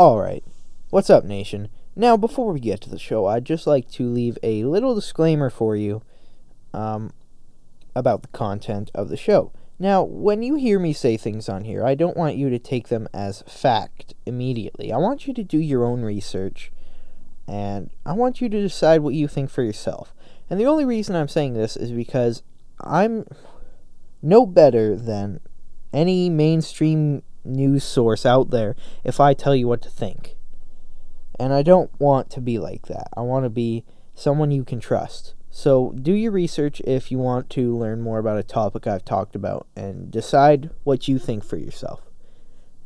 Alright, what's up, nation? Now, before we get to the show, I'd just like to leave a little disclaimer for you um, about the content of the show. Now, when you hear me say things on here, I don't want you to take them as fact immediately. I want you to do your own research, and I want you to decide what you think for yourself. And the only reason I'm saying this is because I'm no better than any mainstream news source out there if I tell you what to think. And I don't want to be like that. I want to be someone you can trust. So do your research if you want to learn more about a topic I've talked about and decide what you think for yourself.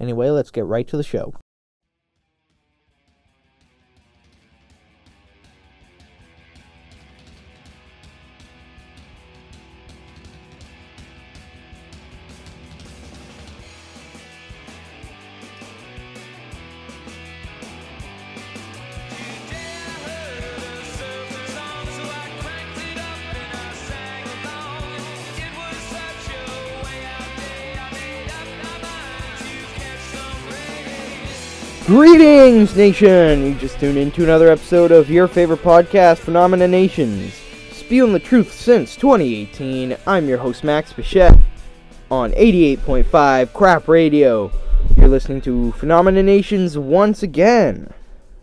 Anyway, let's get right to the show. Greetings, nation! You just tuned in to another episode of your favorite podcast, Phenomena Nations. Spewing the truth since 2018, I'm your host, Max Bichette, on 88.5 Crap Radio. You're listening to Phenomena Nations once again.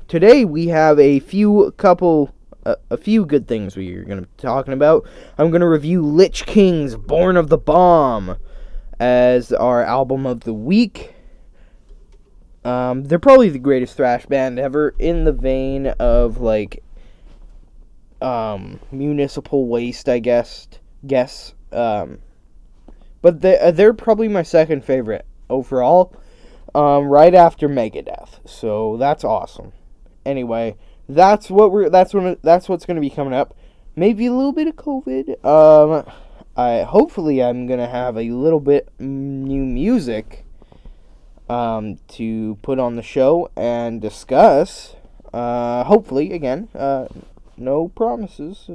Today we have a few couple, uh, a few good things we're going to be talking about. I'm going to review Lich King's Born of the Bomb as our album of the week. Um, they're probably the greatest thrash band ever in the vein of like um, municipal waste, I guess. Guess. Um, but they uh, they're probably my second favorite overall, um, right after Megadeth. So that's awesome. Anyway, that's what we're that's what that's what's gonna be coming up. Maybe a little bit of COVID. Um, I hopefully I'm gonna have a little bit new music um, to put on the show and discuss. Uh, hopefully, again, uh, no promises,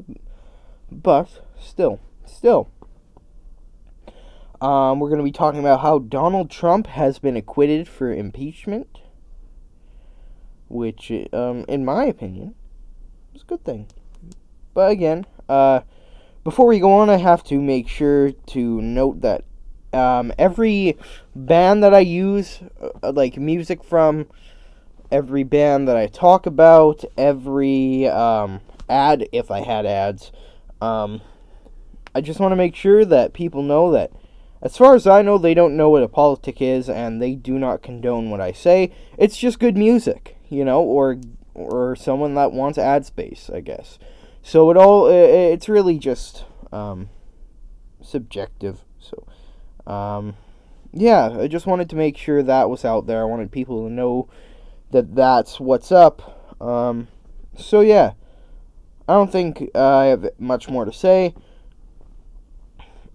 but still, still. Um, we're going to be talking about how Donald Trump has been acquitted for impeachment, which, um, in my opinion, is a good thing. But again, uh, before we go on, I have to make sure to note that um, every band that I use, uh, like music from, every band that I talk about, every um, ad, if I had ads, um, I just want to make sure that people know that, as far as I know, they don't know what a politic is, and they do not condone what I say. It's just good music, you know, or or someone that wants ad space, I guess. So it all, it's really just um, subjective. Um, yeah, I just wanted to make sure that was out there. I wanted people to know that that's what's up. Um, so yeah, I don't think uh, I have much more to say.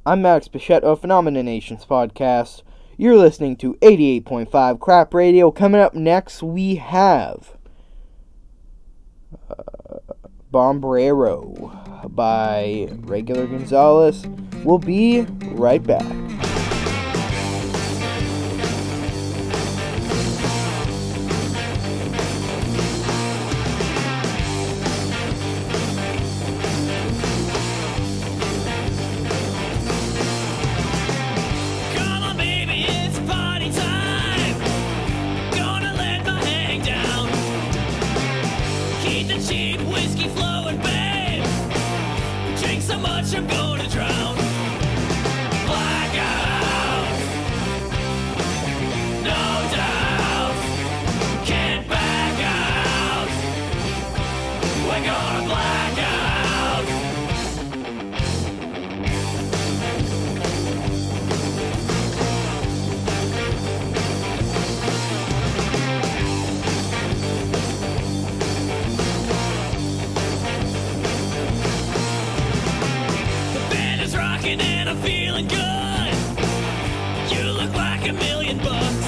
I'm Max Bichette of Phenomena Nations podcast. You're listening to 88.5 Crap Radio. Coming up next, we have uh, Bombrero by Regular Gonzalez. We'll be right back. whiskey flowing, babe. Drink so much, I'm gonna drown. Blackout. No. feeling good. You look like a million bucks.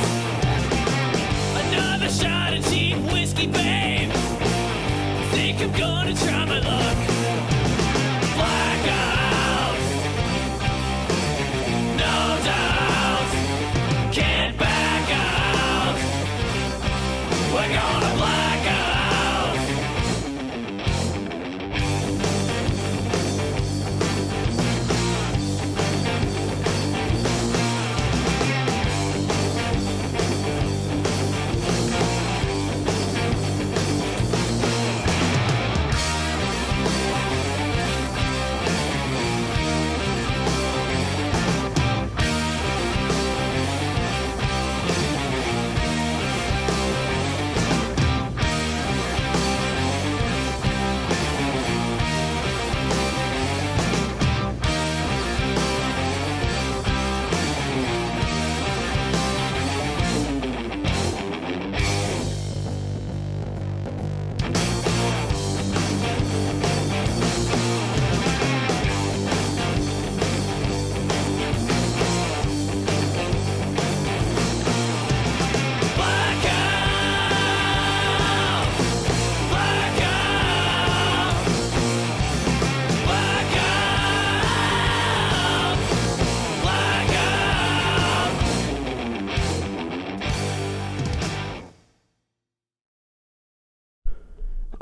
Another shot of cheap whiskey, babe. Think I'm gonna try my luck.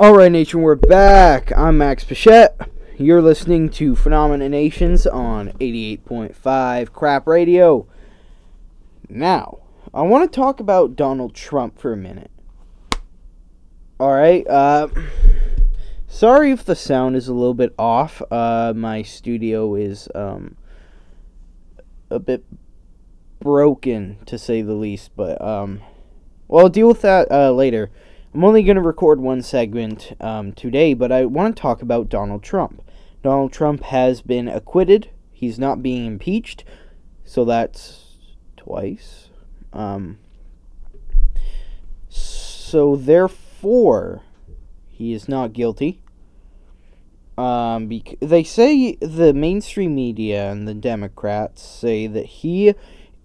Alright, Nation, we're back. I'm Max Bichette. You're listening to Phenomena Nations on 88.5 Crap Radio. Now, I want to talk about Donald Trump for a minute. Alright, uh, sorry if the sound is a little bit off. Uh, my studio is, um, a bit broken, to say the least, but, um, well, I'll deal with that, uh, later. I'm only going to record one segment um, today, but I want to talk about Donald Trump. Donald Trump has been acquitted. He's not being impeached, so that's twice. Um, so therefore, he is not guilty. Um, bec- they say the mainstream media and the Democrats say that he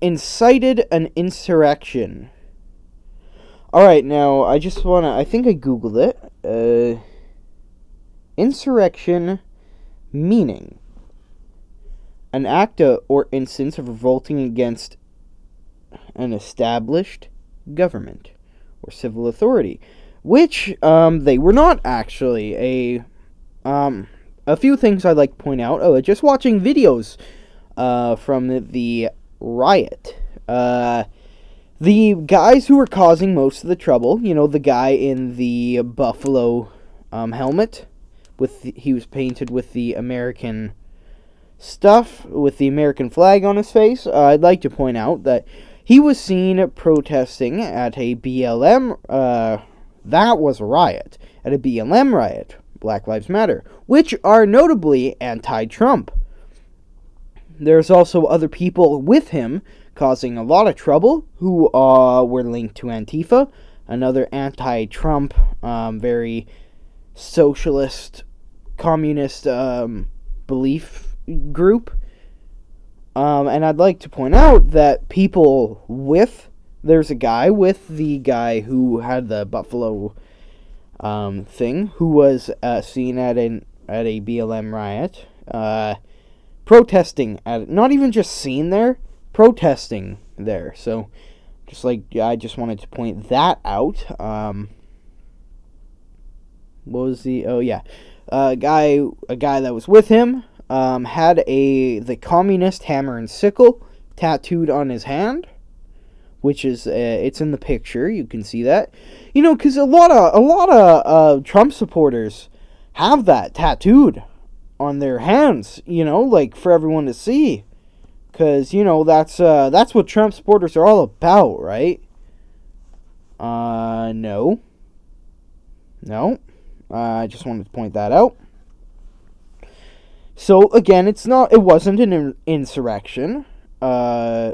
incited an insurrection Alright, now I just wanna. I think I googled it. Uh, insurrection meaning an act or instance of revolting against an established government or civil authority, which um, they were not actually. A um, a few things I'd like to point out. Oh, just watching videos uh, from the, the riot. Uh, the guys who were causing most of the trouble, you know, the guy in the buffalo um, helmet, with the, he was painted with the American stuff with the American flag on his face. Uh, I'd like to point out that he was seen protesting at a BLM. Uh, that was a riot at a BLM riot, Black Lives Matter, which are notably anti-Trump. There's also other people with him causing a lot of trouble who uh, were linked to Antifa, another anti Trump, um, very socialist, communist um, belief group. Um, and I'd like to point out that people with there's a guy with the guy who had the Buffalo um, thing who was uh, seen at an at a BLM riot, uh, protesting at not even just seen there, protesting there. So, just like I just wanted to point that out. Um, what was the? Oh yeah, a guy a guy that was with him um, had a the communist hammer and sickle tattooed on his hand, which is uh, it's in the picture. You can see that. You know, because a lot of a lot of uh, Trump supporters have that tattooed on their hands. You know, like for everyone to see. Cause you know that's uh, that's what Trump supporters are all about, right? Uh, no, no. Uh, I just wanted to point that out. So again, it's not. It wasn't an insurrection. Uh,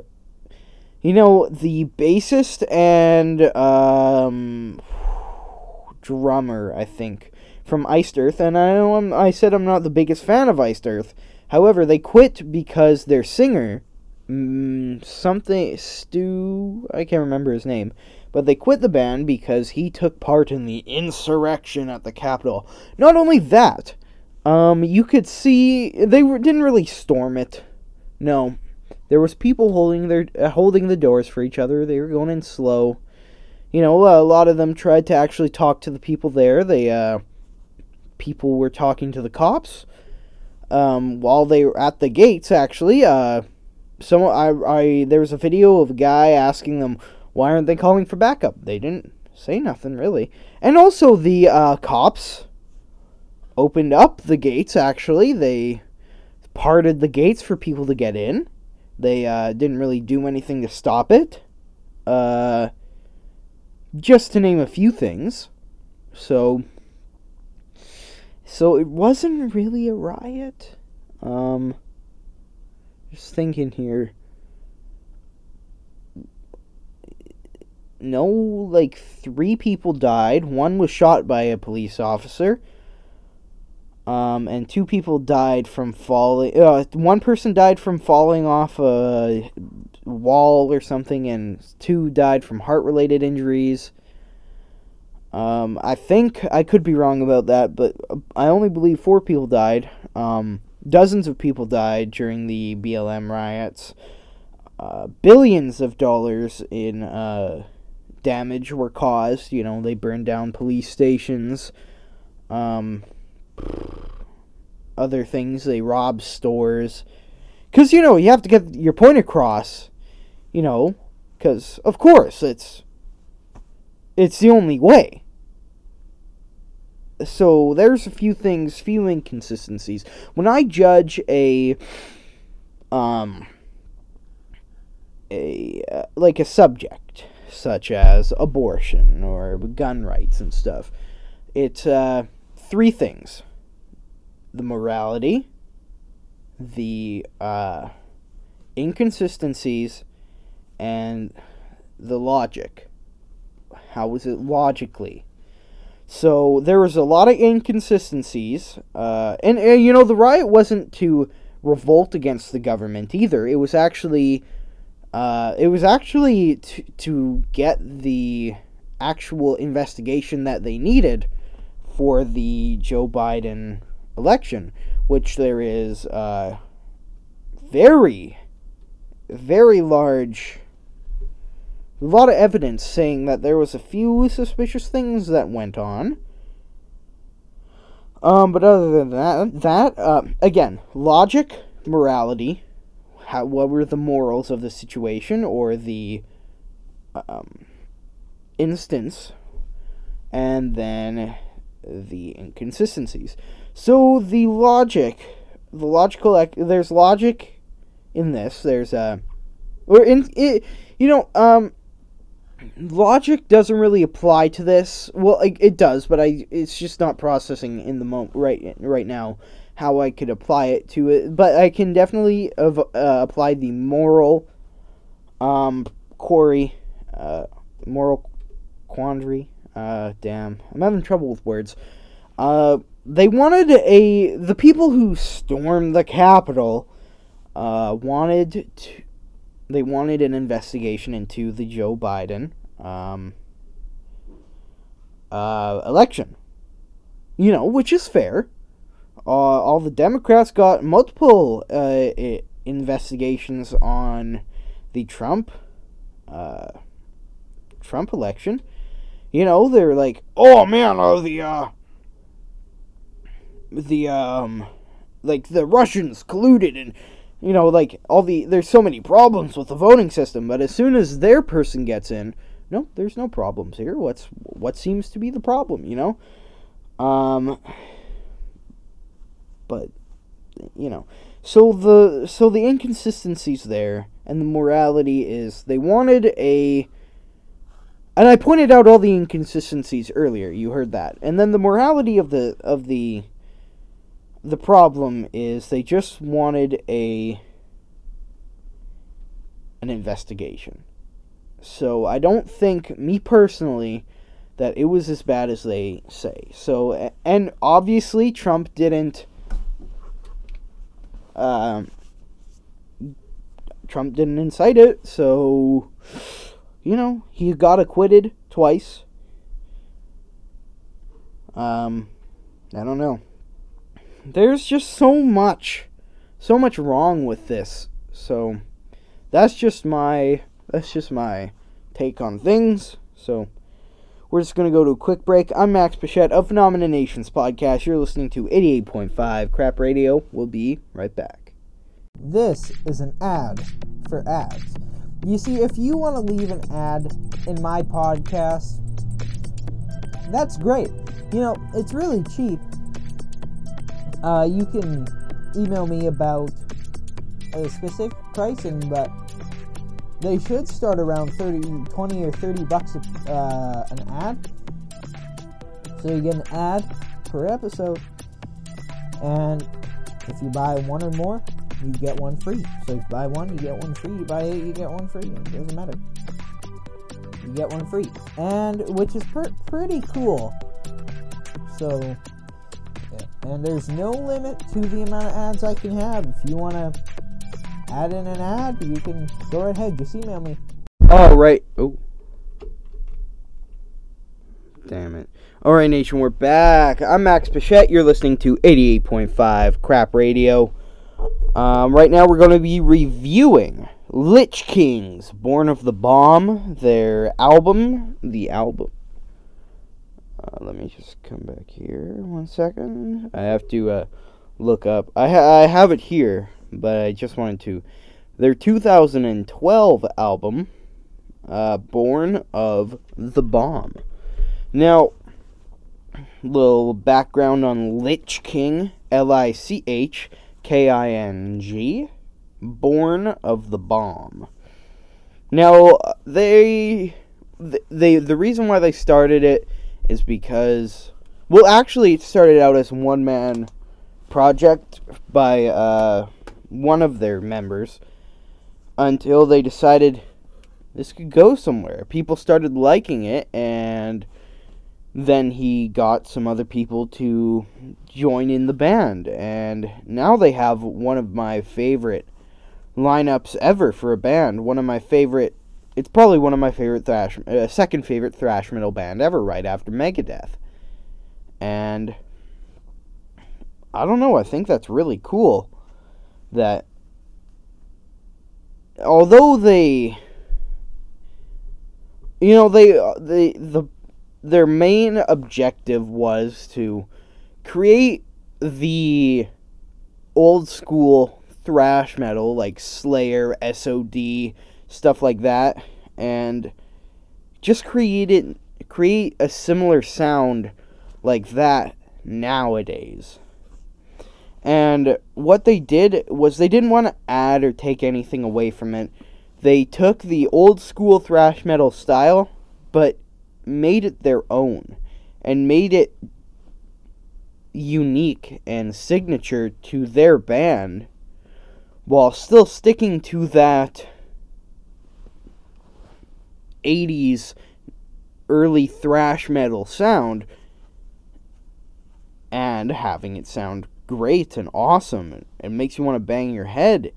you know the bassist and um, drummer, I think, from Iced Earth, and I know I'm, I said I'm not the biggest fan of Iced Earth However, they quit because their singer, mm, something, Stu, I can't remember his name, but they quit the band because he took part in the insurrection at the Capitol. Not only that, um, you could see they were, didn't really storm it. No, there was people holding their uh, holding the doors for each other. They were going in slow. you know, a lot of them tried to actually talk to the people there. They, uh, people were talking to the cops um, while they were at the gates. Actually, uh, some I, I there was a video of a guy asking them why aren't they calling for backup. They didn't say nothing really, and also the uh, cops opened up the gates. Actually, they parted the gates for people to get in. They uh, didn't really do anything to stop it. Uh, just to name a few things. So so it wasn't really a riot. Um just thinking here. No, like three people died. One was shot by a police officer. Um, and two people died from falling. Uh, one person died from falling off a wall or something, and two died from heart related injuries. Um, I think I could be wrong about that, but I only believe four people died. Um, dozens of people died during the BLM riots. Uh, billions of dollars in uh, damage were caused. You know, they burned down police stations. Um, other things, they robbed stores. Because, you know, you have to get your point across. You know, because, of course, it's. It's the only way so there's a few things, few inconsistencies. When I judge a um a uh, like a subject such as abortion or gun rights and stuff, it's uh three things. The morality, the uh inconsistencies and the logic. How is it logically? So there was a lot of inconsistencies, uh, and, and you know the riot wasn't to revolt against the government either. It was actually, uh, it was actually to to get the actual investigation that they needed for the Joe Biden election, which there is uh, very, very large a lot of evidence saying that there was a few suspicious things that went on. Um, but other than that, that uh, again, logic, morality, how what were the morals of the situation or the um, instance, and then the inconsistencies. So the logic, the logical, there's logic in this. There's a, or in it, you know, um, logic doesn't really apply to this. Well, it, it does, but I it's just not processing in the moment right right now how I could apply it to it. But I can definitely uh, apply the moral um quarry uh moral quandary. Uh damn. I'm having trouble with words. Uh they wanted a the people who stormed the Capitol uh wanted to they wanted an investigation into the Joe Biden um, uh, election. You know, which is fair. Uh, all the Democrats got multiple uh, investigations on the Trump uh, Trump election. You know, they're like, "Oh man, oh the uh, the um, like the Russians colluded and you know, like all the there's so many problems with the voting system, but as soon as their person gets in, no, there's no problems here. What's what seems to be the problem, you know? Um but you know, so the so the inconsistencies there and the morality is they wanted a and I pointed out all the inconsistencies earlier. You heard that. And then the morality of the of the the problem is they just wanted a an investigation. So I don't think me personally that it was as bad as they say. So and obviously Trump didn't um Trump didn't incite it, so you know, he got acquitted twice. Um I don't know there's just so much, so much wrong with this. So that's just my that's just my take on things. So We're just to go to a quick break. I'm Max Bichette of Phenomena Nations podcast. You're listening to 88.5 Crap Radio. We'll be right back. This is an ad for ads. You see, if you want to leave an ad in my podcast, that's great. You know, it's really cheap. Uh, you can email me about a specific pricing, but they should start around 30, 20 or 30 bucks uh, an ad. So you get an ad per episode. And if you buy one or more, you get one free. So if you buy one, you get one free. You buy eight, you get one free. It doesn't matter. You get one free. And which is per- pretty cool. So. And there's no limit to the amount of ads I can have. If you want to add in an ad, you can go right ahead. Just email me. All right. Oh. Damn it. All right, Nation, we're back. I'm Max Bichette. You're listening to 88.5 Crap Radio. Um, right now, we're going to be reviewing Lich Kings, Born of the Bomb, their album. The album. Uh, let me just come back here one second. I have to uh, look up. I, ha- I have it here, but I just wanted to. Their 2012 album, uh, Born of the Bomb. Now, little background on Lich King, L I C H K I N G, Born of the Bomb. Now, they, they, the reason why they started it is because, well, actually, it started out as one man project by uh, one of their members until they decided this could go somewhere. People started liking it, and then he got some other people to join in the band. And now they have one of my favorite lineups ever for a band. One of my favorite. It's probably one of my favorite thrash, uh, second favorite thrash metal band ever, right after Megadeth. And I don't know. I think that's really cool. That although they, you know, they they the their main objective was to create the old school thrash metal like Slayer, SOD, stuff like that, and just create it, create a similar sound like that nowadays. And what they did was they didn't want to add or take anything away from it. They took the old school thrash metal style, but made it their own and made it unique and signature to their band while still sticking to that 80s early thrash metal sound and having it sound great and awesome and makes you want to bang your head.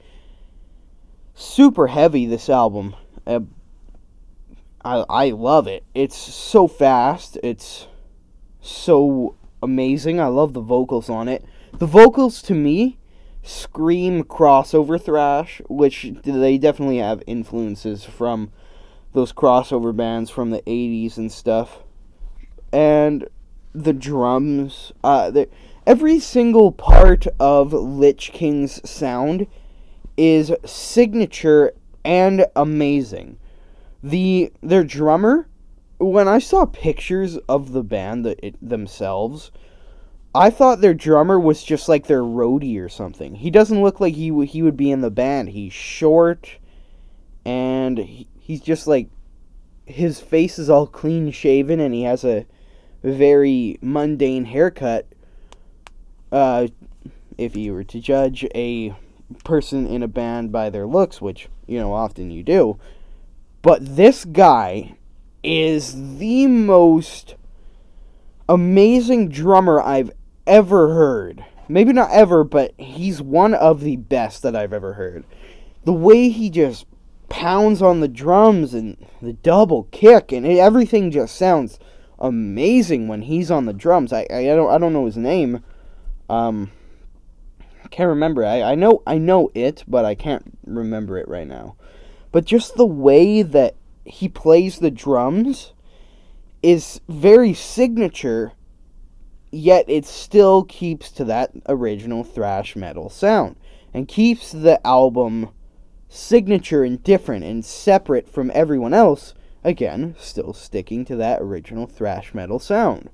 Super heavy this album. Uh, I I love it. It's so fast. It's so amazing. I love the vocals on it. The vocals to me scream crossover thrash, which they definitely have influences from those crossover bands from the 80s and stuff. And the drums, uh every single part of Lich King's sound is signature and amazing the their drummer when I saw pictures of the band the, it, themselves, I thought their drummer was just like their roadie or something. He doesn't look like he w- he would be in the band. He's short, and he's just like his face is all clean shaven, and he has a very mundane haircut. Uh, if you were to judge a person in a band by their looks, which you know often you do, but this guy is the most amazing drummer I've ever heard. Maybe not ever, but he's one of the best that I've ever heard. The way he just pounds on the drums and the double kick and it, everything just sounds amazing when he's on the drums. I, I, don't I don't know his name. Um I can't remember. I, I know I know it, but I can't remember it right now but just the way that he plays the drums is very signature, yet it still keeps to that original thrash metal sound and keeps the album signature and different and separate from everyone else. Again, still sticking to that original thrash metal sound.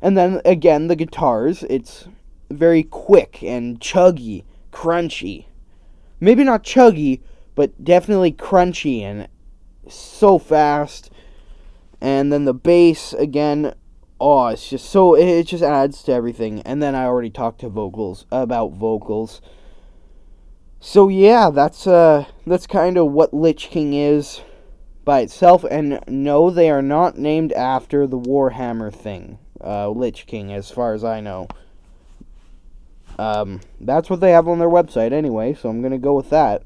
And then again, the guitars, it's very quick and chuggy, crunchy. Maybe not chuggy, but definitely crunchy and so fast. And then the bass again, oh, it's just so it just adds to everything. And then I already talked to vocals about vocals. So yeah, that's uh that's kind of what Lich King is by itself and no, they are not named after the Warhammer thing. Uh Lich King as far as I know. Um that's what they have on their website anyway, so I'm going to go with that.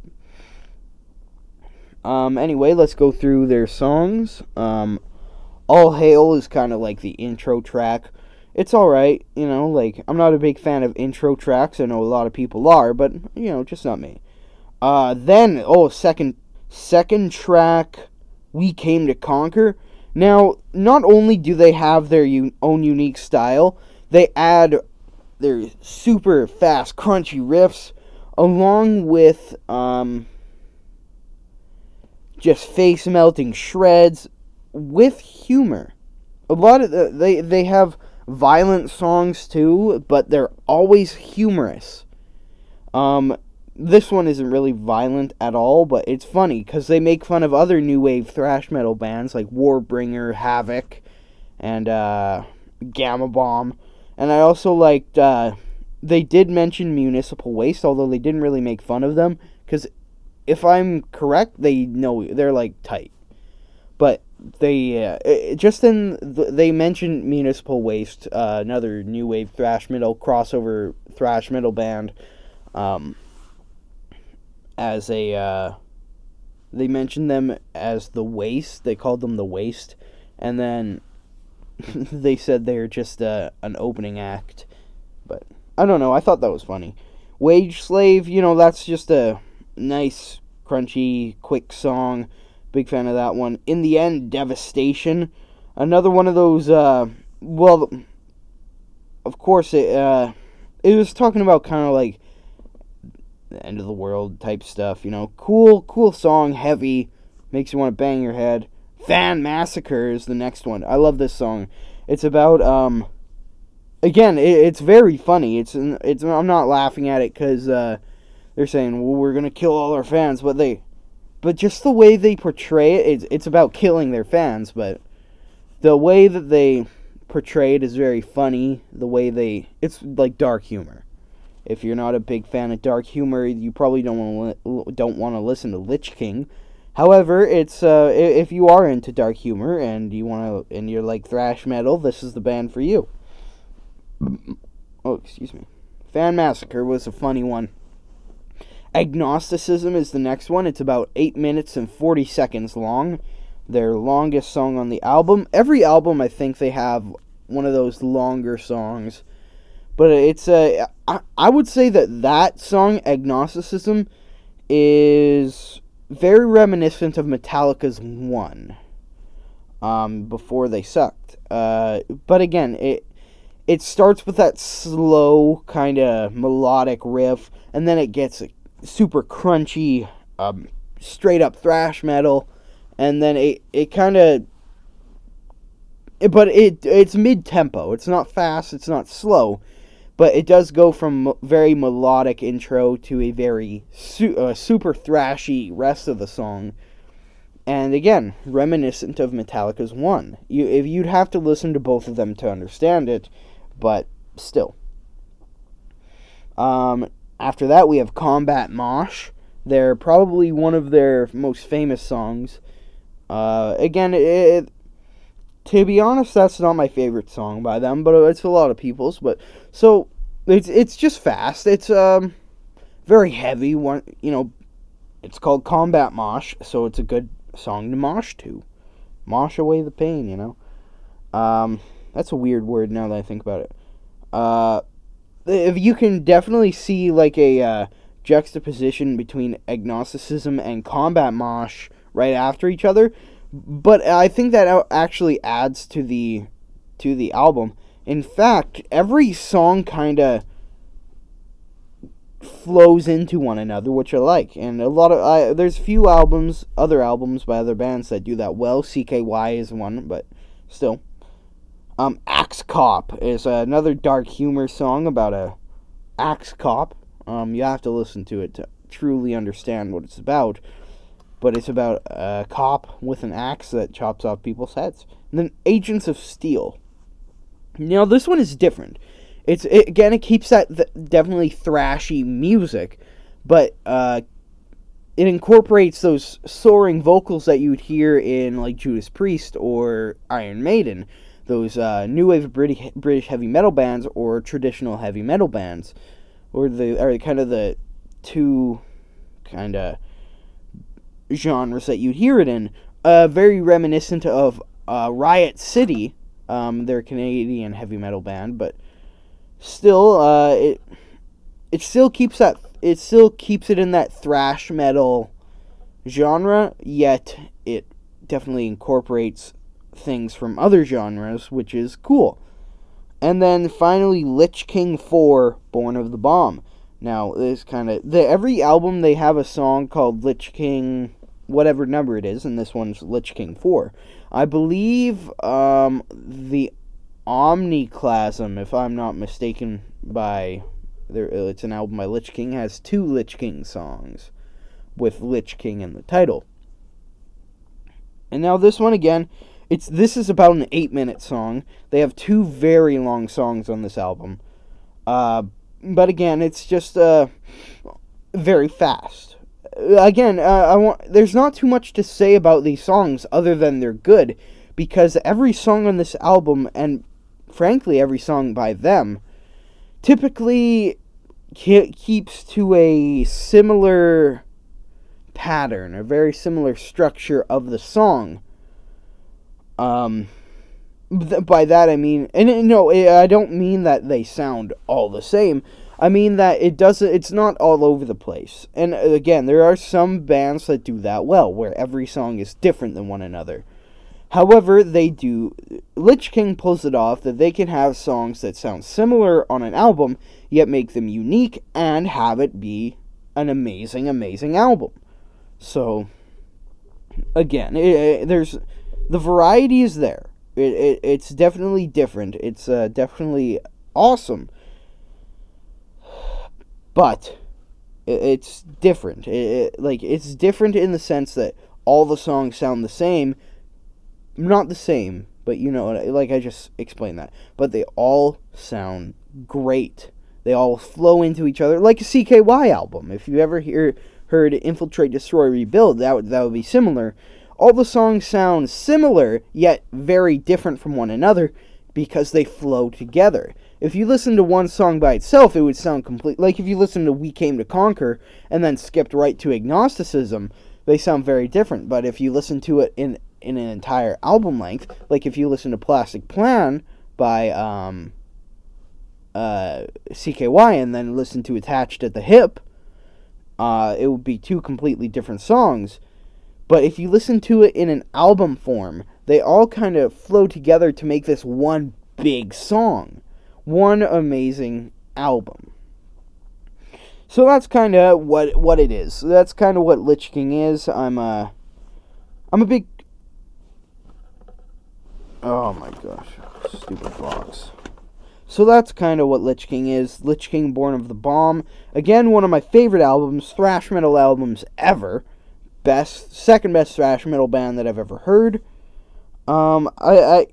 Um anyway, let's go through their songs. Um All Hail is kind of like the intro track it's all right, you know. Like I'm not a big fan of intro tracks. I know a lot of people are, but you know, just not me. Uh, then oh, second second track, we came to conquer. Now, not only do they have their u- own unique style, they add their super fast, crunchy riffs along with um, just face melting shreds with humor. A lot of the, they they have violent songs too, but they're always humorous. Um, this one isn't really violent at all, but it's funny because they make fun of other new wave thrash metal bands like Warbringer, Havok, and uh, Gama Bomb. And I also liked uh, they did mention Municipal Waste, although they didn't really make fun of them because if I'm correct, they know they're like tight. They uh, just in they mentioned Municipal Waste, uh, another new wave thrash metal crossover thrash metal band, um, as a uh, they mentioned them as the Waste. They called them the Waste, and then they said they're just uh, an opening act. But I don't know. I thought that was funny. Wage Slave, you know, that's just a nice, crunchy, quick song Big fan of that one. In the end, Devastation. Another one of those, uh, well, of course, it, uh, it was talking about kind of like the end of the world type stuff, you know. Cool, cool song, heavy, makes you want to bang your head. Fan Massacre is the next one. I love this song. It's about, um, again, it, it's very funny. It's, it's, I'm not laughing at it because, uh, they're saying, well, we're going to kill all our fans, but they, but just the way they portray it, it's, it's about killing their fans, but the way that they portray it is very funny. The way they, it's like dark humor. If you're not a big fan of dark humor, you probably don't want to don't want to listen to Lich King. However, it's uh, if you are into dark humor and you want to and you're like thrash metal, this is the band for you. Oh, excuse me. Fan Massacre was a funny one. Agnosticism is the next one. It's about 8 minutes and 40 seconds long. Their longest song on the album. Every album, I think they have one of those longer songs. But it's a. I, I would say that that song, Agnosticism, is very reminiscent of Metallica's One. Um, before they sucked. Uh, but again, it it starts with that slow kind of melodic riff, and then it gets super crunchy, um, straight up thrash metal, and then it it kind of. But it it's mid tempo. It's not fast. It's not slow, but it does go from very melodic intro to a very su- uh, super thrashy rest of the song. And again, reminiscent of Metallica's One. You if you'd have to listen to both of them to understand it, but still. Um, after that, we have Combat Mosh. They're probably one of their most famous songs. Uh, again, it, to be honest, that's not my favorite song by them, but it's a lot of people's. But so it's it's just fast. It's um very heavy. One, you know, it's called Combat Mosh, so it's a good song to mosh to, mosh away the pain. You know, um, that's a weird word now that I think about it. Uh, you can definitely see like a uh, juxtaposition between agnosticism and combat mosh right after each other but I think that actually adds to the to the album. In fact, every song kind of flows into one another, which I like. And a lot of I, there's few albums, other albums by other bands that do that well. CKY is one, but still. Um, Axe Cop is another dark humor song about a axe cop. Um, you have to listen to it to truly understand what it's about. But it's about a cop with an axe that chops off people's heads. And then Agents of Steel. Now this one is different. It's it, again it keeps that th- definitely thrashy music, but uh, it incorporates those soaring vocals that you'd hear in like Judas Priest or Iron Maiden, those uh, new wave British British heavy metal bands or traditional heavy metal bands, or the or kind of the two kind of genres that you'd hear it in. Uh, very reminiscent of uh, Riot City. Um, they're Canadian heavy metal band, but still, uh, it it still keeps that it still keeps it in that thrash metal genre. Yet it definitely incorporates things from other genres, which is cool. And then finally, Lich King 4, Born of the Bomb. Now, this kind of the every album they have a song called Lich King, whatever number it is, and this one's Lich King 4. I believe um, the Omniclasm, if I'm not mistaken, by there, it's an album by Lich King has two Lich King songs with Lich King in the title. And now this one again, it's this is about an eight minute song. They have two very long songs on this album, uh, but again, it's just uh, very fast. Again, uh, I want. There's not too much to say about these songs other than they're good, because every song on this album, and frankly, every song by them, typically ke- keeps to a similar pattern, a very similar structure of the song um, th- by that I mean, and no, I don't mean that they sound all the same. I mean that it doesn't. It's not all over the place. And uh, again, there are some bands that do that well, where every song is different than one another. However, they do. Lich King pulls it off that they can have songs that sound similar on an album, yet make them unique and have it be an amazing, amazing album. So, again, it, it, there's the variety is there. It, it it's definitely different. It's uh, definitely awesome, but it, it's different. It, like it's different in the sense that all the songs sound the same. Not the same, but you know, like I just explained that. But they all sound great. They all flow into each other, like a CKY album. If you ever hear heard Infiltrate, Destroy, Rebuild, that would that would be similar all the songs sound similar, yet very different from one another because they flow together. If you listen to one song by itself, it would sound complete. Like if you listen to We Came to Conquer and then skipped right to Agnosticism, they sound very different. But if you listen to it in in an entire album length, like if you listen to Plastic Plan by um, uh, CKY and then listen to Attached at the Hip, uh, it would be two completely different songs. But if you listen to it in an album form, they all kind of flow together to make this one big song. One amazing album. So that's kind of what what it is. That's kind of what Lich King is. I'm a I'm a big Oh my gosh. Stupid box. So that's kind of what Lich King is. Lich King Born of the Bomb. Again, one of my favorite albums, thrash metal albums ever best, second best thrash metal band that I've ever heard. Um, I, I,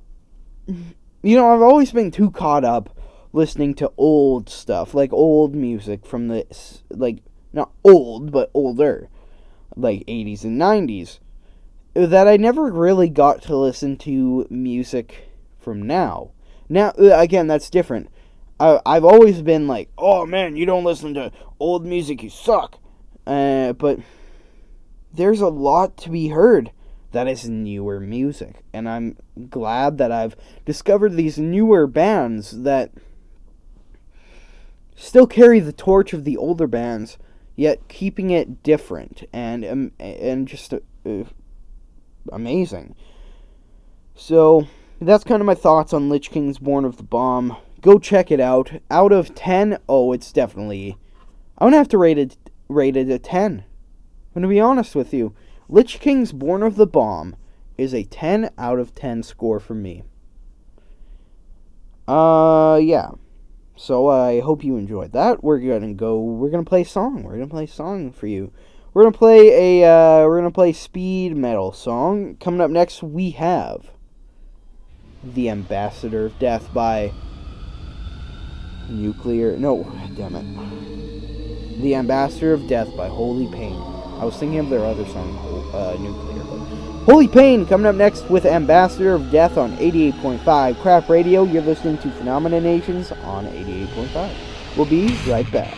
you know, I've always been too caught up listening to old stuff, like old music from the, like, not old, but older, like 80s and 90s, that I never really got to listen to music from now. Now, uh, again, that's different. I, I've always been like, oh man, you don't listen to old music, you suck. Uh, but there's a lot to be heard that is newer music. And I'm glad that I've discovered these newer bands that still carry the torch of the older bands, yet keeping it different and um, and just uh, amazing. So that's kind of my thoughts on Lich King's Born of the Bomb. Go check it out. Out of 10, oh, it's definitely. I'm to have to rate it, rate it a 10. I'm going to be honest with you. Lich King's Born of the Bomb is a 10 out of 10 score for me. Uh, yeah. So I hope you enjoyed that. We're gonna go. We're gonna play song. We're gonna play song for you. We're gonna play a. Uh, we're gonna play speed metal song. Coming up next, we have the Ambassador of Death by Nuclear. No, damn it. The Ambassador of Death by Holy Pain. I was thinking of their other song, uh, Nuclear. Holy Pain coming up next with Ambassador of Death on 88.5 Crap Radio. You're listening to Phenomena Nations on 88.5. We'll be right back.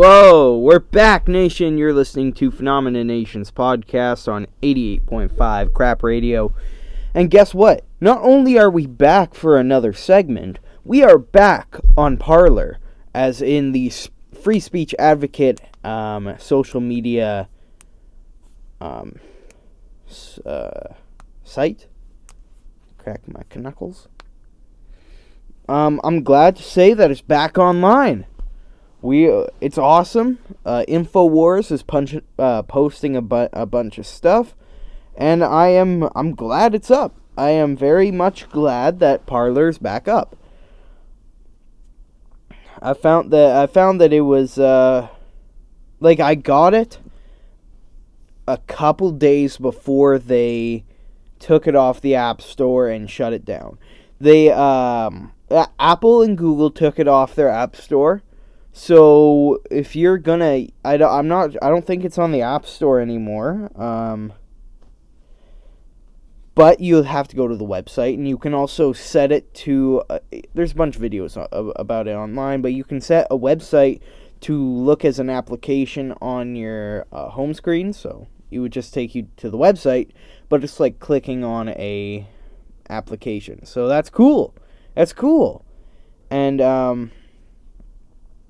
Whoa, we're back, Nation. You're listening to Phenomena Nations podcast on 88.5 Crap Radio. And guess what? Not only are we back for another segment, we are back on Parler, as in the free speech advocate um, social media um, uh, site. Crack my knuckles. Um, I'm glad to say that it's back online we uh, it's awesome. Uh, Infowars is punch, uh, posting a, bu- a bunch of stuff, and I am I'm glad it's up. I am very much glad that Parler's back up. I found that I found that it was uh, like I got it a couple days before they took it off the App Store and shut it down. They um, Apple and Google took it off their App Store. So if you're gonna, I don't, I'm not, I don't think it's on the App Store anymore. Um, but you'll have to go to the website and you can also set it to uh, there's a bunch of videos about it online but you can set a website to look as an application on your uh, home screen so it would just take you to the website but it's like clicking on a application so that's cool that's cool and um,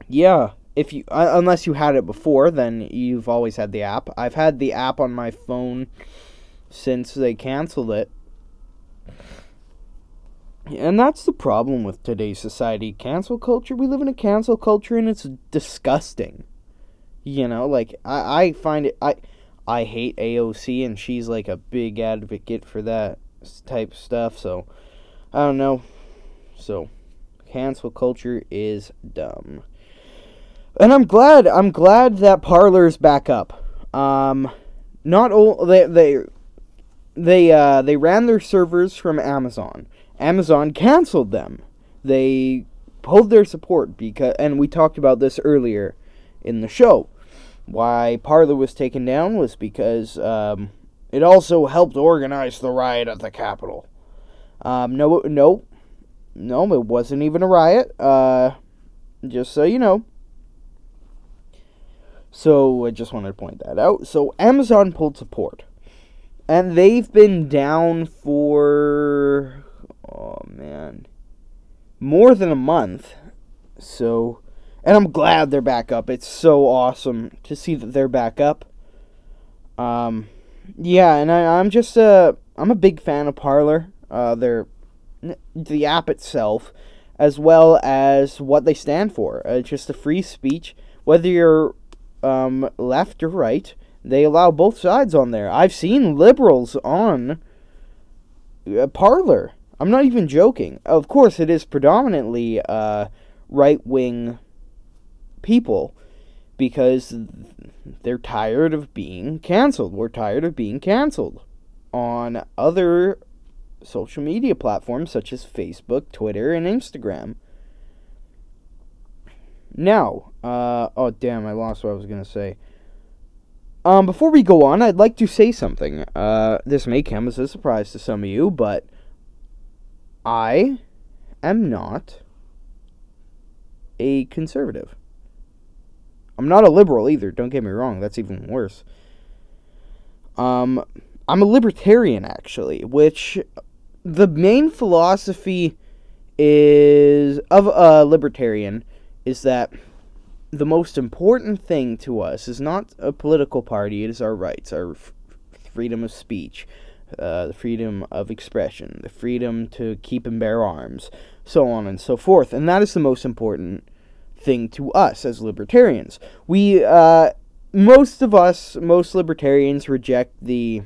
yeah if you uh, unless you had it before then you've always had the app i've had the app on my phone since they canceled it. And that's the problem with today's society. Cancel culture. We live in a cancel culture and it's disgusting. You know, like I, I find it I I hate AOC and she's like a big advocate for that type stuff, so I don't know. So cancel culture is dumb. And I'm glad I'm glad that Parler's back up. Um not all they they they uh, they ran their servers from Amazon. Amazon canceled them. They pulled their support because, and we talked about this earlier in the show. Why Parler was taken down was because um, it also helped organize the riot at the Capitol. Um, no, no, no, it wasn't even a riot. Uh, just so you know. So I just wanted to point that out. So Amazon pulled support. And they've been down for oh man more than a month. So and i'm glad they're back up. It's so awesome to see that they're back up. Um yeah and I, i'm just uh i'm a big fan of parler uh they're the app itself as well as what they stand for. Uh, just a free speech. Whether you're um left or right they allow both sides on there. I've seen liberals on uh, Parler. I'm not even joking. Of course, it is predominantly uh, right wing people because they're tired of being canceled. We're tired of being canceled on other social media platforms such as Facebook, Twitter, and Instagram. Now, uh, oh damn, I lost what I was gonna say. Um, before we go on, I'd like to say something. Uh, this may come as a surprise to some of you, but I am not a conservative. I'm not a liberal either, don't get me wrong, that's even worse. Um, I'm a libertarian, actually, which the main philosophy is of a libertarian is that the most important thing to us is not a political party, it is our rights, our f- freedom of speech, uh, the freedom of expression, the freedom to keep and bear arms, so on and so forth. And that is the most important thing to us as libertarians. We, uh, most of us, most libertarians reject the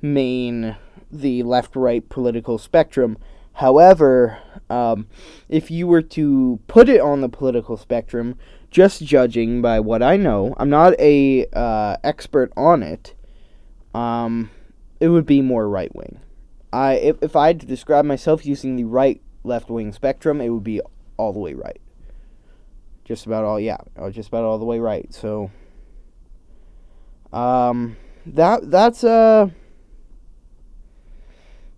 main, the left right political spectrum. However, um, if you were to put it on the political spectrum, just judging by what I know, I'm not a uh, expert on it. Um, it would be more right wing. I if, if I had to describe myself using the right left wing spectrum, it would be all the way right. Just about all, yeah, uh, just about all the way right. So, um, that that's uh,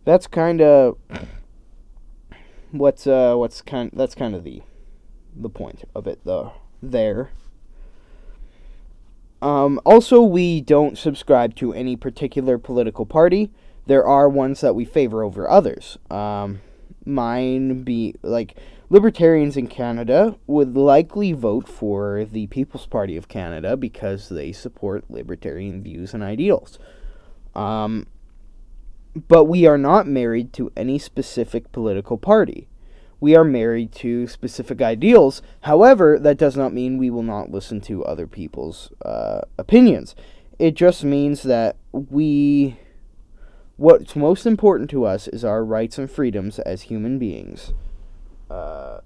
that's kind of what's uh what's kind that's kind of the the point of it though there. Um, also we don't subscribe to any particular political party. There are ones that we favor over others. Um, mine be like libertarians in canada would likely vote for the people's party of canada because they support libertarian views and ideals. Um, but we are not married to any specific political party. We are married to specific ideals. However, that does not mean we will not listen to other people's uh, opinions. It just means that we. What's most important to us is our rights and freedoms as human beings. Uh,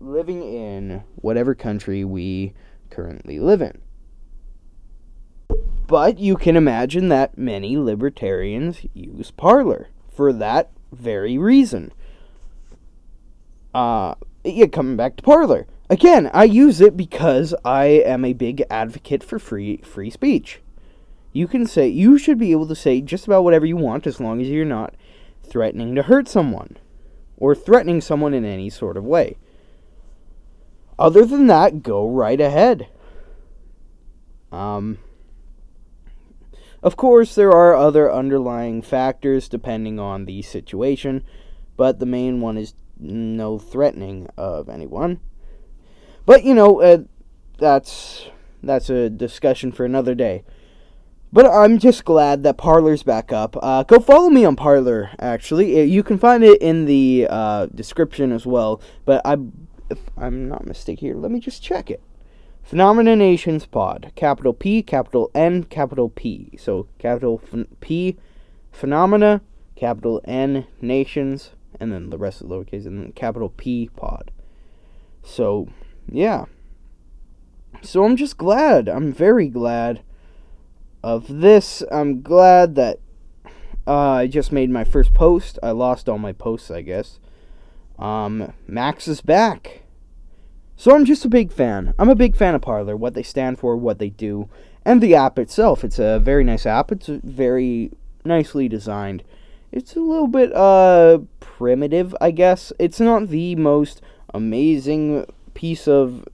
living in whatever country we currently live in. But you can imagine that many libertarians use parler for that very reason. Uh, yeah, coming back to parler. Again, I use it because I am a big advocate for free free speech. You can say you should be able to say just about whatever you want as long as you're not threatening to hurt someone or threatening someone in any sort of way. Other than that, go right ahead. Um of course, there are other underlying factors depending on the situation, but the main one is no threatening of anyone. But you know, uh, that's that's a discussion for another day. But I'm just glad that Parler's back up. Uh, go follow me on Parler. Actually, uh, you can find it in the uh, description as well. But I, if I'm not mistaken here, let me just check it. Phenomena Nations Pod, capital P, capital N, capital P. So capital P, Phenomena, capital N, Nations, and then the rest of the lowercase, and then capital P Pod. So yeah. So I'm just glad. I'm very glad of this. I'm glad that uh, I just made my first post. I lost all my posts, I guess. Um, Max is back. So I'm just a big fan. I'm a big fan of Parler, what they stand for, what they do, and the app itself. It's a very nice app. It's very nicely designed. It's a little bit uh primitive, I guess. It's not the most amazing piece of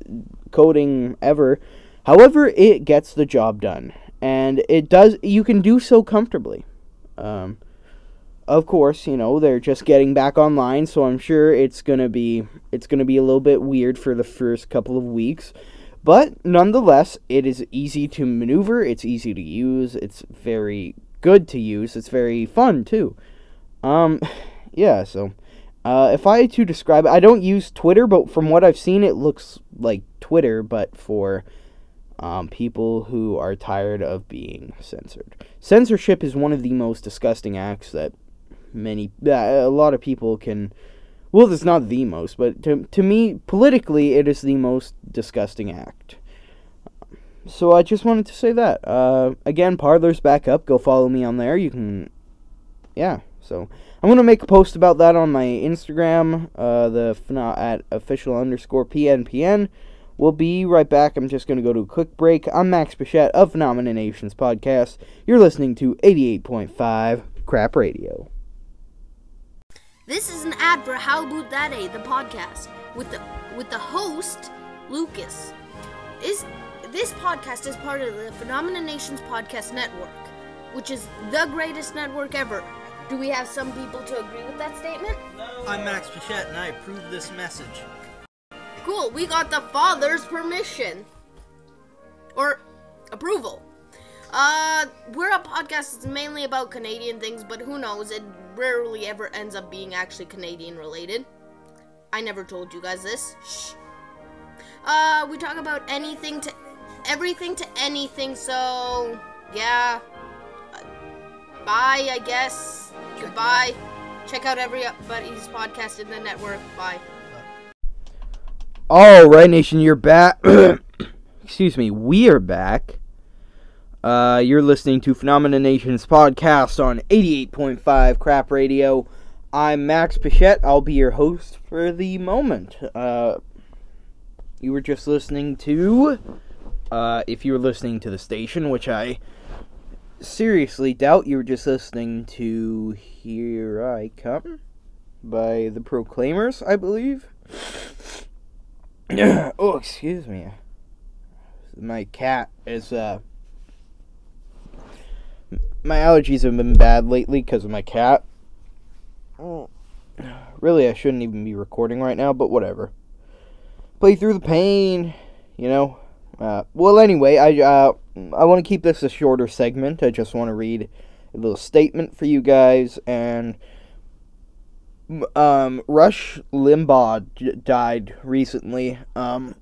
coding ever. However, it gets the job done, and it does. You can do so comfortably. Um, of course, you know they're just getting back online, so I'm sure it's gonna be it's gonna be a little bit weird for the first couple of weeks, but nonetheless, it is easy to maneuver. It's easy to use. It's very good to use. It's very fun too. Um, yeah. So uh, if I had to describe it, I don't use Twitter, but from what I've seen, it looks like Twitter, but for um, people who are tired of being censored. Censorship is one of the most disgusting acts that many, a lot of people can. Well, it's not the most, but to to me, politically, it is the most disgusting act. So I just wanted to say that. Uh, again, Parler's back up. Go follow me on there. You can, yeah. So I'm gonna make a post about that on my Instagram, uh, the at official underscore pnpn. We'll be right back. I'm just gonna go to a quick break. I'm Max Bichette of Phenomena Nations podcast. You're listening to 88.5 Crap Radio. This is an ad for How About That A, the podcast, with the with the host Lucas. Is this podcast is part of the Phenomena Nations podcast network, which is the greatest network ever. Do we have some people to agree with that statement? I'm Max Bichette and I approve this message. Cool, we got the father's permission. Or approval. Uh, we're a podcast that's mainly about Canadian things, but who knows, it rarely ever ends up being actually Canadian related. I never told you guys this. Shh. Uh, we talk about anything to everything to anything, so yeah. Uh, bye, I guess. Goodbye. Check out everybody's podcast in the network. Bye. All right, Nation, you're back. Excuse me, we are back. Uh, you're listening to Phenomena Nation's podcast on 88.5 Crap Radio. I'm Max Bichette. I'll be your host for the moment. Uh, you were just listening to, uh, if you were listening to the station, which I seriously doubt you were just listening to Here I Come by the Proclaimers, I believe. oh, excuse me. My cat is, uh. My allergies have been bad lately because of my cat. Really, I shouldn't even be recording right now, but whatever. Play through the pain, you know. Uh, well, anyway, I uh, I want to keep this a shorter segment. I just want to read a little statement for you guys. And um, Rush Limbaugh j- died recently. Um,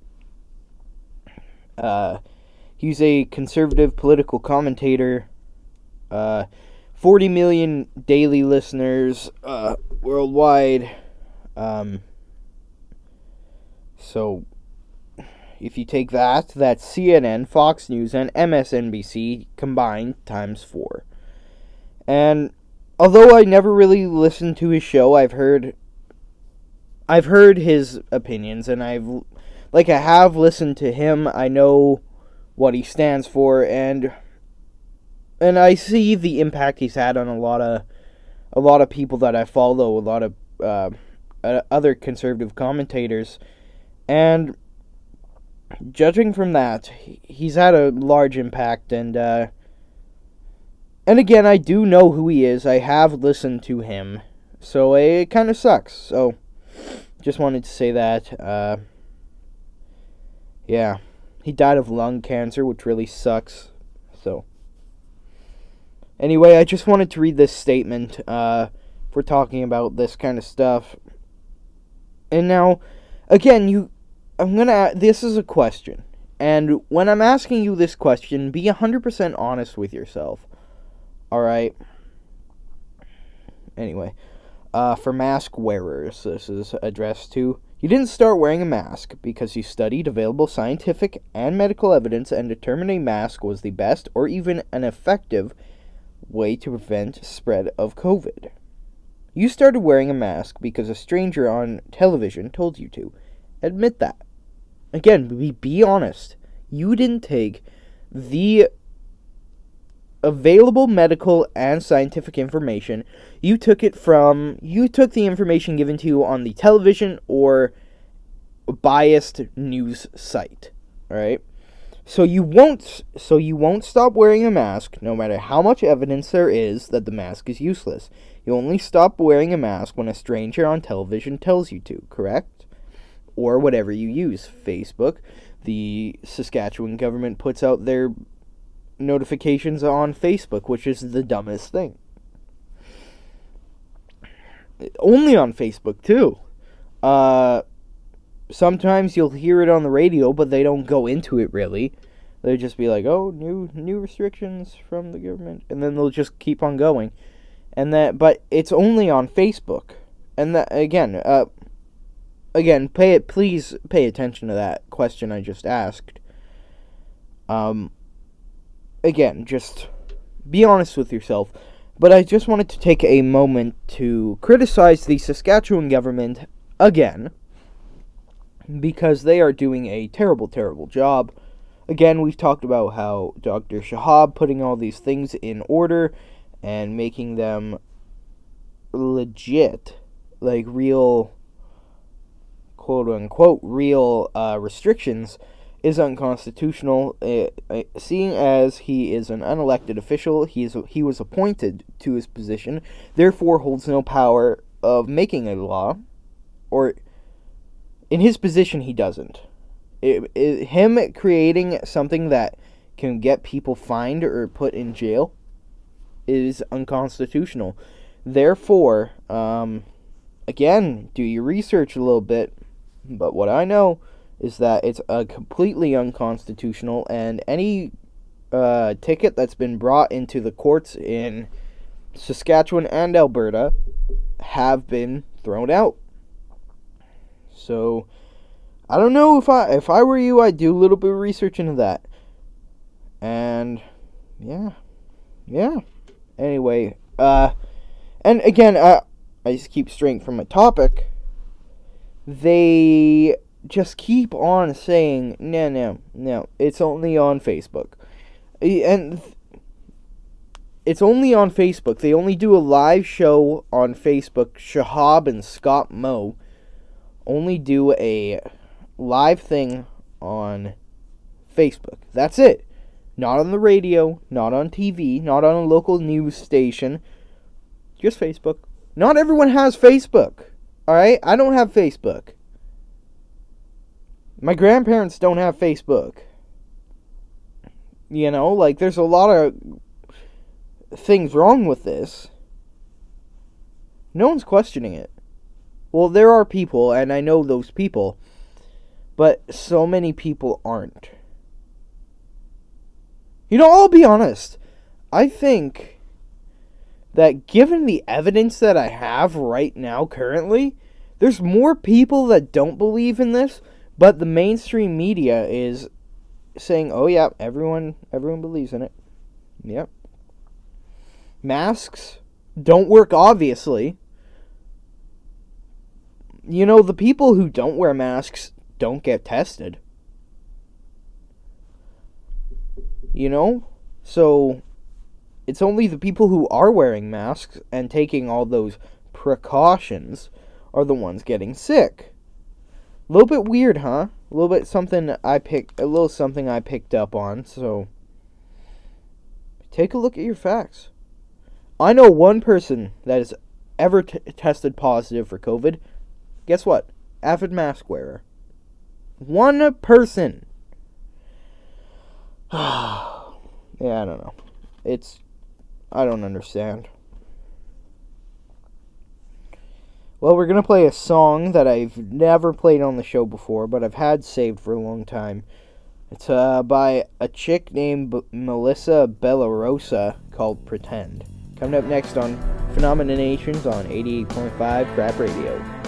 uh, he's a conservative political commentator. Uh, 40 million daily listeners uh, worldwide. Um, So, if you take that, that's CNN, Fox News, and MSNBC combined times four. And although I never really listened to his show, I've heard I've heard his opinions and I've like I have listened to him. I know what he stands for and and I see the impact he's had on a lot of a lot of people that I follow, a lot of uh, other conservative commentators, and judging from that, he's had a large impact. And uh, and again, I do know who he is. I have listened to him, so it kind of sucks. So just wanted to say that. Uh, yeah, he died of lung cancer, which really sucks. So. Anyway, I just wanted to read this statement uh, for talking about this kind of stuff. And now, again, you, I'm gonna. This is a question, and when I'm asking you this question, be hundred percent honest with yourself. All right. Anyway, uh, for mask wearers, this is addressed to. You didn't start wearing a mask because you studied available scientific and medical evidence and determined a mask was the best or even an effective way to prevent spread of COVID. You started wearing a mask because a stranger on television told you to. Admit that. Again, be, be honest. You didn't take the available medical and scientific information. You took it from you took the information given to you on the television or biased news site, all right? So you won't so you won't stop wearing a mask no matter how much evidence there is that the mask is useless. You only stop wearing a mask when a stranger on television tells you to, correct? Or whatever you use, Facebook, the Saskatchewan government puts out their notifications on Facebook, which is the dumbest thing. Only on Facebook too. Uh sometimes you'll hear it on the radio, but they don't go into it really. They just be like, "Oh, new new restrictions from the government," and then they'll just keep on going. And that, but it's only on Facebook. And that again, uh, again, pay it. Please pay attention to that question I just asked. Um. Again, just be honest with yourself. But I just wanted to take a moment to criticize the Saskatchewan government again because they are doing a terrible, terrible job. Again, we've talked about how Dr. Shahab putting all these things in order and making them legit, like real, quote unquote, real uh, restrictions is unconstitutional. Uh, uh, seeing as he is an unelected official, he is he was appointed to his position, therefore holds no power of making a law, or in his position, he doesn't. It, it, him creating something that can get people fined or put in jail is unconstitutional. Therefore, um, again, do your research a little bit. But what I know is that it's a completely unconstitutional, and any uh, ticket that's been brought into the courts in Saskatchewan and Alberta have been thrown out. So I don't know if I if I were you, I'd do a little bit of research into that. And yeah, yeah. Anyway, uh, and again, uh, I just keep straying from my topic. They just keep on saying, no, no, no, it's only on Facebook. And it's only on Facebook. They only do a live show on Facebook. Shahab and Scott Moe only do a live thing on Facebook. That's it. Not on the radio, not on TV, not on a local news station. Just Facebook. Not everyone has Facebook. Alright? I don't have Facebook. My grandparents don't have Facebook. You know, like, there's a lot of things wrong with this. No one's questioning it. Well, there are people, and I know those people, but so many people aren't. You know, I'll be honest. I think that given the evidence that I have right now, currently, there's more people that don't believe in this, But the mainstream media is saying, "Oh yeah, everyone everyone believes in it." Yep. Masks don't work obviously. You know, the people who don't wear masks don't get tested. You know? So it's only the people who are wearing masks and taking all those precautions are the ones getting sick. A little bit weird, huh? A little bit something I picked a little something I picked up on, so take a look at your facts. I know one person that has ever t- tested positive for COVID. Guess what? Avid mask wearer. One person. yeah, I don't know. It's I don't understand. Well, we're going to play a song that I've never played on the show before, but I've had saved for a long time. It's uh, by a chick named B- Malyssa Bellarosa called Pretend. Coming up next on Phenomena Nations on 88.5 Crap Radio.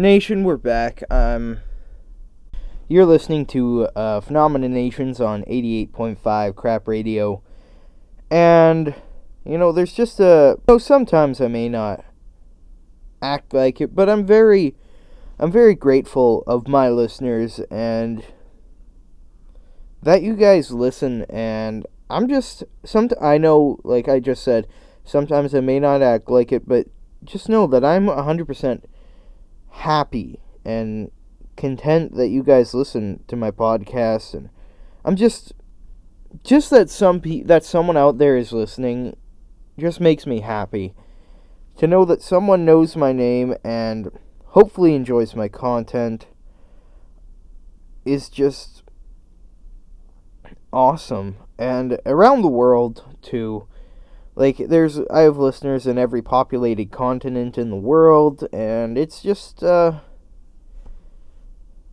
Nation, we're back. Um, You're listening to uh, Phenomena Nations on 88.5 Crap Radio. And, you know, there's just a. You know, sometimes I may not act like it, but I'm very. I'm very grateful of my listeners and that you guys listen and I'm just some I know like I just said sometimes I may not act like it but just know that I'm 100% happy and content that you guys listen to my podcast. And I'm just just that some pe- that someone out there is listening just makes me happy. To know that someone knows my name and hopefully enjoys my content is just awesome. And around the world too like there's i have listeners in every populated continent in the world and it's just uh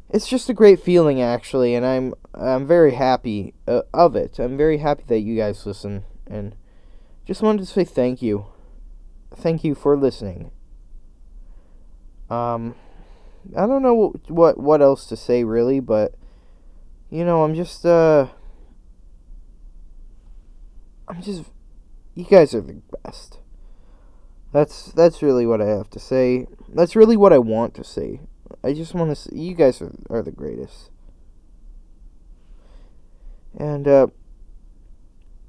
it's just a great feeling actually and i'm i'm very happy uh, of it. I'm very happy that you guys listen and just wanted to say thank you. Thank you for listening. Um i don't know what what else to say really but you know i'm just uh i'm just you guys are the best that's that's really what i have to say that's really what i want to say I just want to say you guys are, are the greatest. And uh,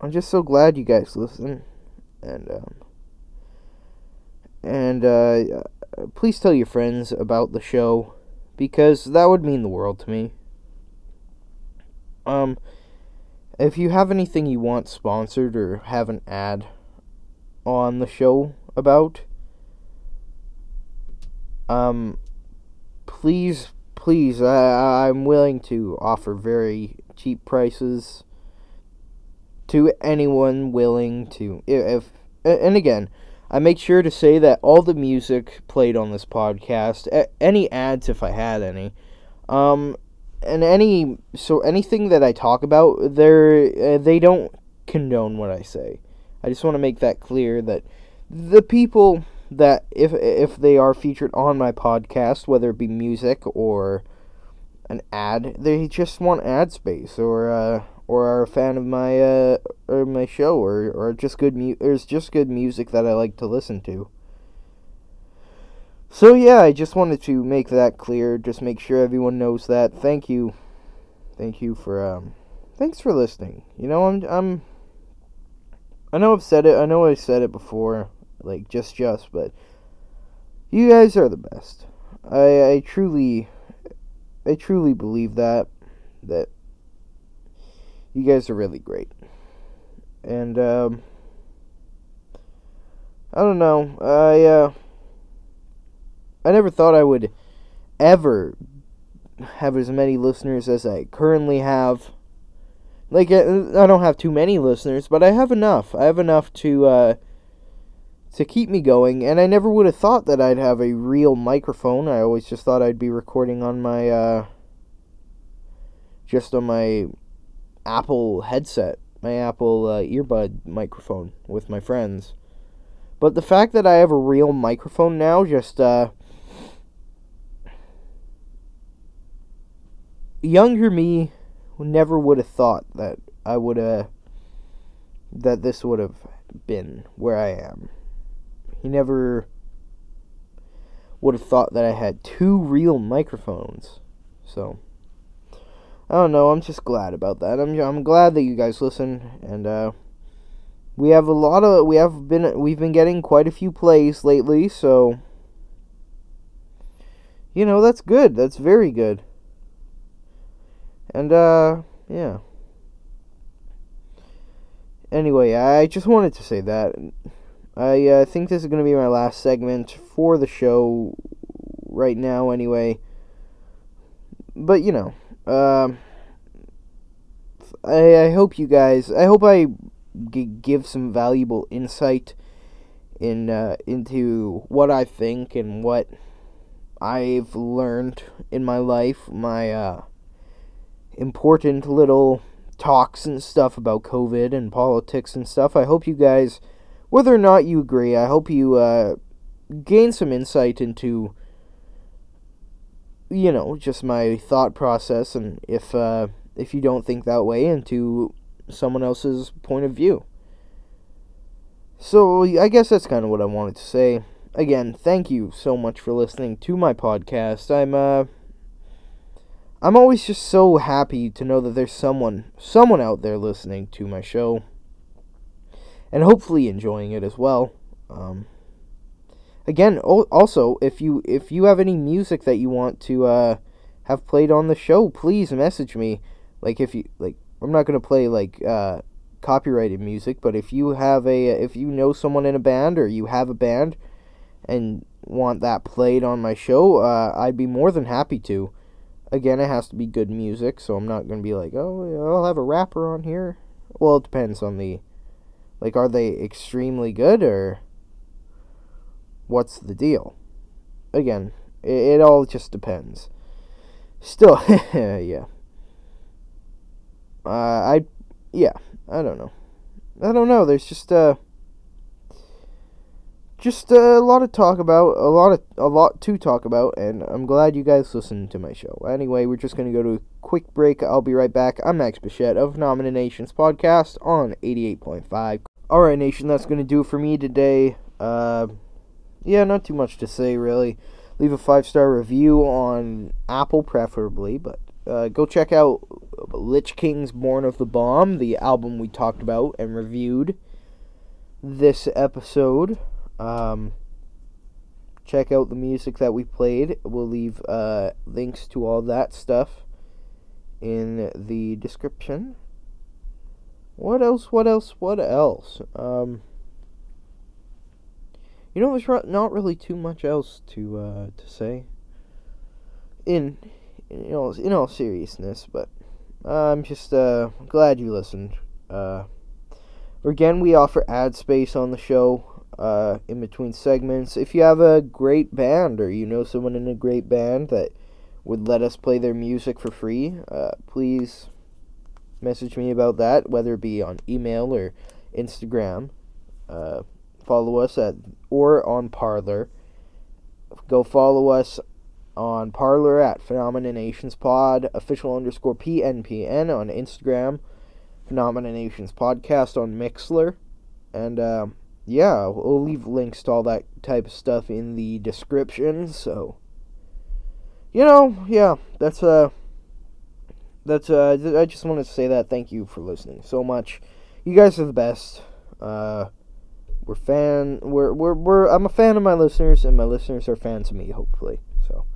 I'm just so glad you guys listen. And um, and uh, please tell your friends about the show because that would mean the world to me. Um, if you have anything you want sponsored or have an ad on the show about, um, please, please, I, I'm willing to offer very cheap prices to anyone willing to. If, and again, I make sure to say that all the music played on this podcast, any ads if I had any, um, and any so anything that I talk about, they uh, they don't condone what I say. I just want to make that clear that the people that if if they are featured on my podcast, whether it be music or an ad, they just want ad space or uh, or are a fan of my uh, or my show or or just good mu- or just good music that I like to listen to. So yeah, I just wanted to make that clear. Just make sure everyone knows that. Thank you, thank you for um, thanks for listening. You know, I'm I'm. I know I've said it. I know I said it before like just just but you guys are the best i i truly i truly believe that that you guys are really great and um i don't know i uh i never thought i would ever have as many listeners as i currently have like i don't have too many listeners but i have enough i have enough to uh to keep me going. And I never would have thought that I'd have a real microphone. I always just thought I'd be recording on my, uh, just on my Apple headset, my Apple uh, earbud microphone with my friends. But the fact that I have a real microphone now just, uh, younger me never would have thought that I would have, that this would have been where I am. He never would have thought that I had two real microphones. So I don't know. I'm just glad about that. I'm I'm glad that you guys listen, and uh, we have a lot of we have been we've been getting quite a few plays lately. So you know that's good. That's very good. And uh, yeah. Anyway, I just wanted to say that. I uh, think this is going to be my last segment for the show right now, anyway. But, you know, uh, I, I hope you guys, I hope I g- give some valuable insight in uh, into what I think and what I've learned in my life, my uh, important little talks and stuff about COVID and politics and stuff. I hope you guys whether or not you agree, I hope you uh, gain some insight into you know, just my thought process, and if uh, if you don't think that way, into someone else's point of view. So I guess that's kind of what I wanted to say. Again, thank you so much for listening to my podcast. I'm uh I'm always just so happy to know that there's someone someone out there listening to my show and hopefully enjoying it as well. Um again, also if you if you have any music that you want to uh have played on the show, please message me. Like if you like I'm not to play like uh copyrighted music, but if you have a if you know someone in a band or you have a band and want that played on my show, uh, I'd be more than happy to. Again, it has to be good music, so I'm not going to be like, "Oh, I'll have a rapper on here." Well, it depends on the like are they extremely good or what's the deal? Again, it, it all just depends. Still, yeah. Uh, I yeah, I don't know. I don't know. There's just uh just a lot of talk about, a lot of a lot to talk about, and I'm glad you guys listened to my show. Anyway, we're just gonna go to a quick break. I'll be right back. I'm Max Bichette of Phenomena Nations podcast on 88.5. All right, nation, that's gonna do for me today. Uh, yeah, not too much to say really. Leave a five star review on Apple, preferably, but uh, go check out Lich King's Born of the Bomb, the album we talked about and reviewed this episode. Um, check out the music that we played. We'll leave uh, links to all that stuff in the description. What else? What else? What else? Um, you know, there's not really too much else to uh, to say. In in all in all seriousness, but I'm just uh, glad you listened. Uh, again, we offer ad space on the show uh, in between segments. If you have a great band or you know someone in a great band that would let us play their music for free, uh, please message me about that, whether it be on email or Instagram. Uh, follow us at or on Parler. Go follow us on Parler at Phenomena Nations Pod, official underscore PNPN on Instagram, Phenomena Nations Podcast on Mixlr, and uh, yeah, we'll leave links to all that type of stuff in the description. So, you know, yeah, that's uh, that's uh, I just wanted to say that. Thank you for listening so much. You guys are the best. Uh, we're fan. We're we're we're. I'm a fan of my listeners, and my listeners are fans of me. Hopefully, so.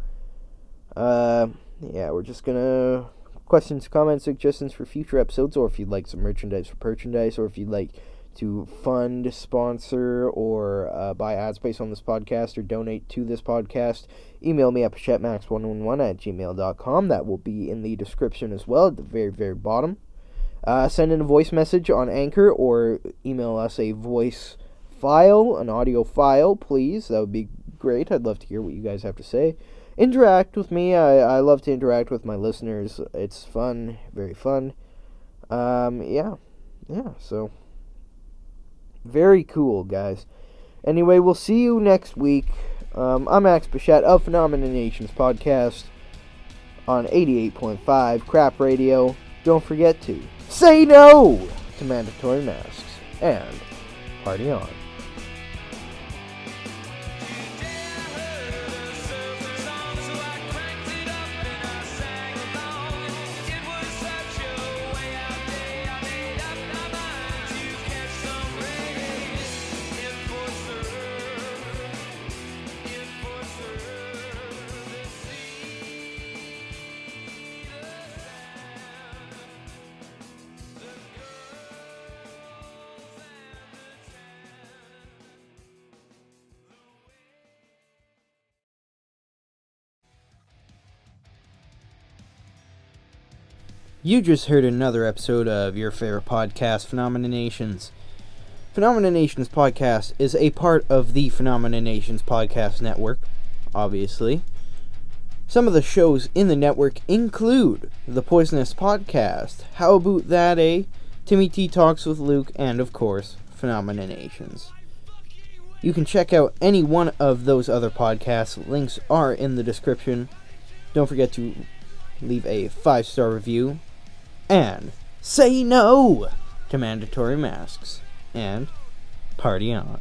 Uh, yeah, we're just gonna questions, comments, suggestions for future episodes, or if you'd like some merchandise for merchandise, or if you'd like to fund, sponsor, or uh, buy ad space on this podcast, or donate to this podcast, email me at pachetmax111 at gmail.com. That will be in the description as well, at the very, very bottom. Uh, send in a voice message on Anchor, or email us a voice file, an audio file, please. That would be great. I'd love to hear what you guys have to say interact with me. I, I love to interact with my listeners. It's fun, very fun. Um, yeah, yeah. So very cool, guys. Anyway, we'll see you next week. Um, I'm Max Bichette of Phenomena Nations podcast on 88.5 Crap Radio. Don't forget to say no to mandatory masks and party on. You just heard another episode of your favorite podcast, Phenomena Nations. Phenomena Nations podcast is a part of the Phenomena Nations podcast network, obviously. Some of the shows in the network include The Poisonous Podcast, How Aboot That, eh? Timmy T Talks with Luke, and of course, Phenomena Nations. You can check out any one of those other podcasts. Links are in the description. Don't forget to leave a five star review and say no to mandatory masks and party on.